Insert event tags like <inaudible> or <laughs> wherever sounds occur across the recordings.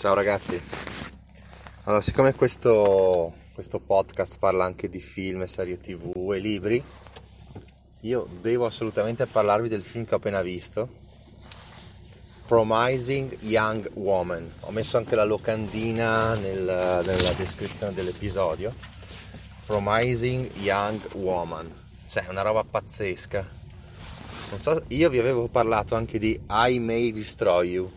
Ciao ragazzi. Allora, siccome questo, questo podcast parla anche di film, serie tv e libri, io devo assolutamente parlarvi del film che ho appena visto Promising Young Woman. Ho messo anche la locandina nel, nella descrizione dell'episodio. Promising Young Woman. Cioè, una roba pazzesca. Non so, io vi avevo parlato anche di I May Destroy You,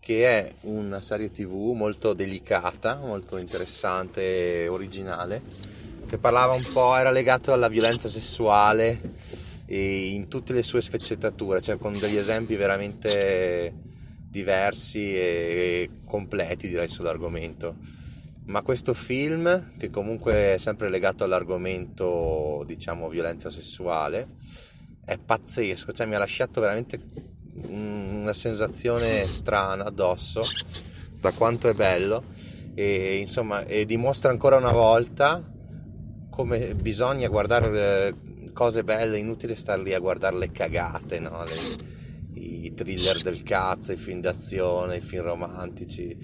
che è una serie tv molto delicata, molto interessante e originale, che parlava un po', era legato alla violenza sessuale in tutte le sue sfaccettature, cioè con degli esempi veramente diversi e completi direi sull'argomento. Ma questo film, che comunque è sempre legato all'argomento, diciamo, violenza sessuale, è pazzesco, cioè mi ha lasciato veramente una sensazione strana addosso da quanto è bello e insomma e dimostra ancora una volta come bisogna guardare eh, cose belle, inutile star lì a guardare le cagate, no? le, i thriller del cazzo, i film d'azione, i film romantici.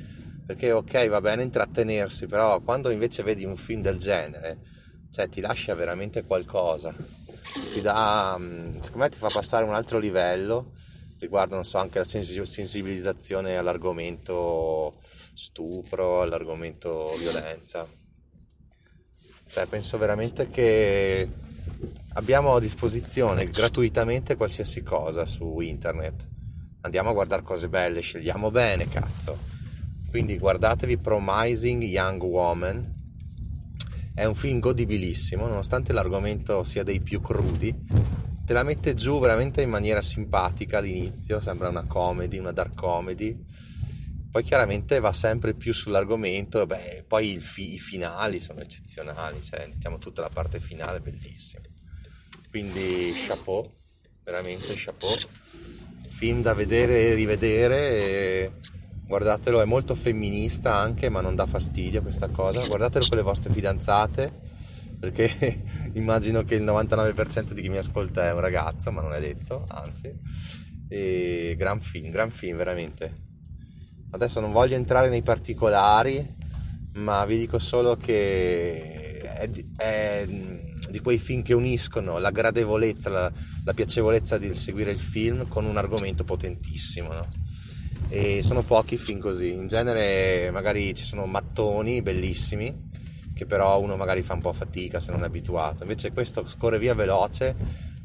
Perché ok, va bene intrattenersi, però quando invece vedi un film del genere, cioè ti lascia veramente qualcosa. Ti dà, mm, secondo me ti fa passare un altro livello riguardo, so, anche la sensibilizzazione all'argomento stupro, all'argomento violenza. Cioè, penso veramente che abbiamo a disposizione gratuitamente qualsiasi cosa su internet. Andiamo a guardare cose belle, scegliamo bene, cazzo. Quindi guardatevi Promising Young Woman. È un film godibilissimo, nonostante l'argomento sia dei più crudi. Te la mette giù veramente in maniera simpatica all'inizio, sembra una comedy, una dark comedy. Poi chiaramente va sempre più sull'argomento, beh, poi fi- i finali sono eccezionali, cioè diciamo tutta la parte finale è bellissima quindi chapeau, veramente chapeau. Film da vedere e rivedere, e guardatelo, è molto femminista anche, ma non dà fastidio questa cosa. Guardatelo con le vostre fidanzate, perché <laughs> immagino che il 99% di chi mi ascolta è un ragazzo, ma non è detto, anzi. E gran film, gran film, veramente. Adesso non voglio entrare nei particolari, ma vi dico solo che è, è di quei film che uniscono la gradevolezza, la, la piacevolezza di seguire il film con un argomento potentissimo. No? E sono pochi film così, in genere magari ci sono mattoni bellissimi che però uno magari fa un po' fatica se non è abituato, invece questo scorre via veloce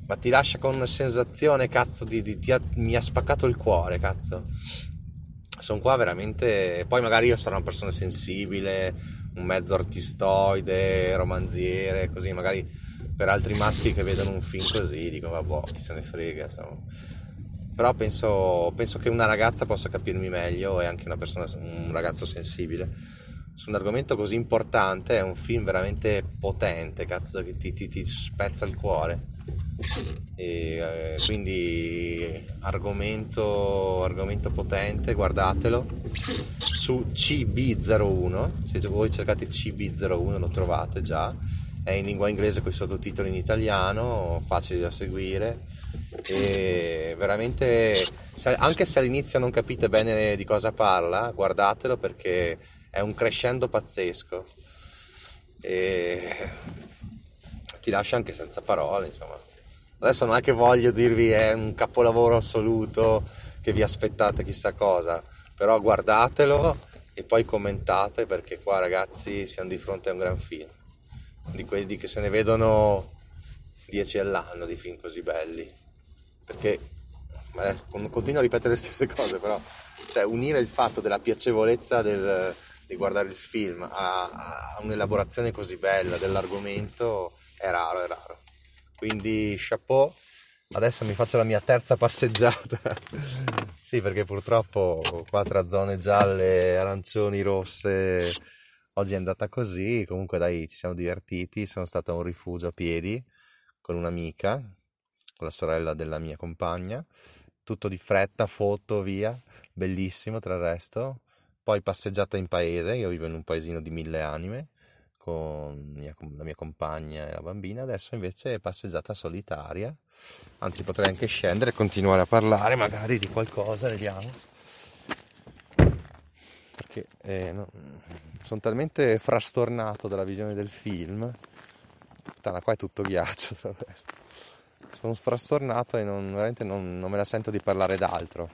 ma ti lascia con una sensazione cazzo di, di, di mi ha spaccato il cuore cazzo. Sono qua veramente poi magari io sarò una persona sensibile un mezzo artistoide romanziere così magari per altri maschi che vedono un film così dicono vabbè chi se ne frega insomma. però penso, penso, che una ragazza possa capirmi meglio e anche una persona, un ragazzo sensibile su un argomento così importante è un film veramente potente cazzo che ti, ti, ti spezza il cuore. E, eh, quindi argomento, argomento potente guardatelo su CB01 se voi cercate CB01 lo trovate già. È in lingua inglese con i sottotitoli in italiano, facili da seguire. E veramente anche se all'inizio non capite bene di cosa parla, guardatelo perché è un crescendo pazzesco e ti lascia anche senza parole, insomma. Adesso non è che voglio dirvi è un capolavoro assoluto che vi aspettate chissà cosa, però guardatelo e poi commentate perché qua ragazzi siamo di fronte a un gran film di quelli che se ne vedono 10 all'anno di film così belli. Perché continuo a ripetere le stesse cose, però cioè, unire il fatto della piacevolezza del, di guardare il film a, a, un'elaborazione così bella dell'argomento è raro, è raro. Quindi chapeau, adesso mi faccio la mia terza passeggiata. <laughs> sì, perché purtroppo qua tra zone gialle, arancioni, rosse, oggi è andata così. Comunque dai, ci siamo divertiti. Sono stato a un rifugio a piedi con un'amica, con la sorella della mia compagna. Tutto di fretta, foto, via. Bellissimo tra il resto. Poi passeggiata in paese, io vivo in un paesino di mille anime con la mia compagna e la bambina, adesso invece è passeggiata solitaria, anzi potrei anche scendere e continuare a parlare magari di qualcosa, vediamo. Perché eh, no, sono talmente frastornato dalla visione del film, puttana qua è tutto ghiaccio tra l'altro. Sono frastornato e non, veramente non, non me la sento di parlare d'altro.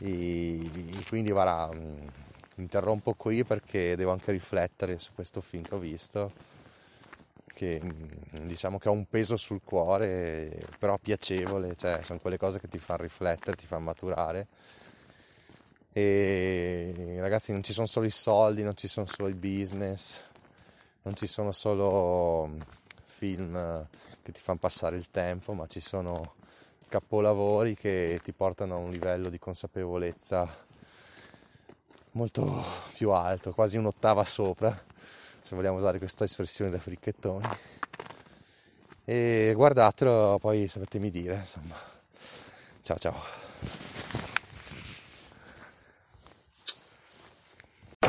E, quindi guarda interrompo qui perché devo anche riflettere su questo film che ho visto che mm, diciamo che ha un peso sul cuore però piacevole cioè sono quelle cose che ti fanno riflettere ti fanno maturare. E ragazzi non ci sono solo i soldi non ci sono solo i business non ci sono solo mm, film che ti fanno passare il tempo ma ci sono capolavori che ti portano a un livello di consapevolezza molto più alto, quasi un'ottava sopra, se vogliamo usare questa espressione da fricchettoni. E guardatelo, poi sapetemi dire, insomma. Ciao ciao.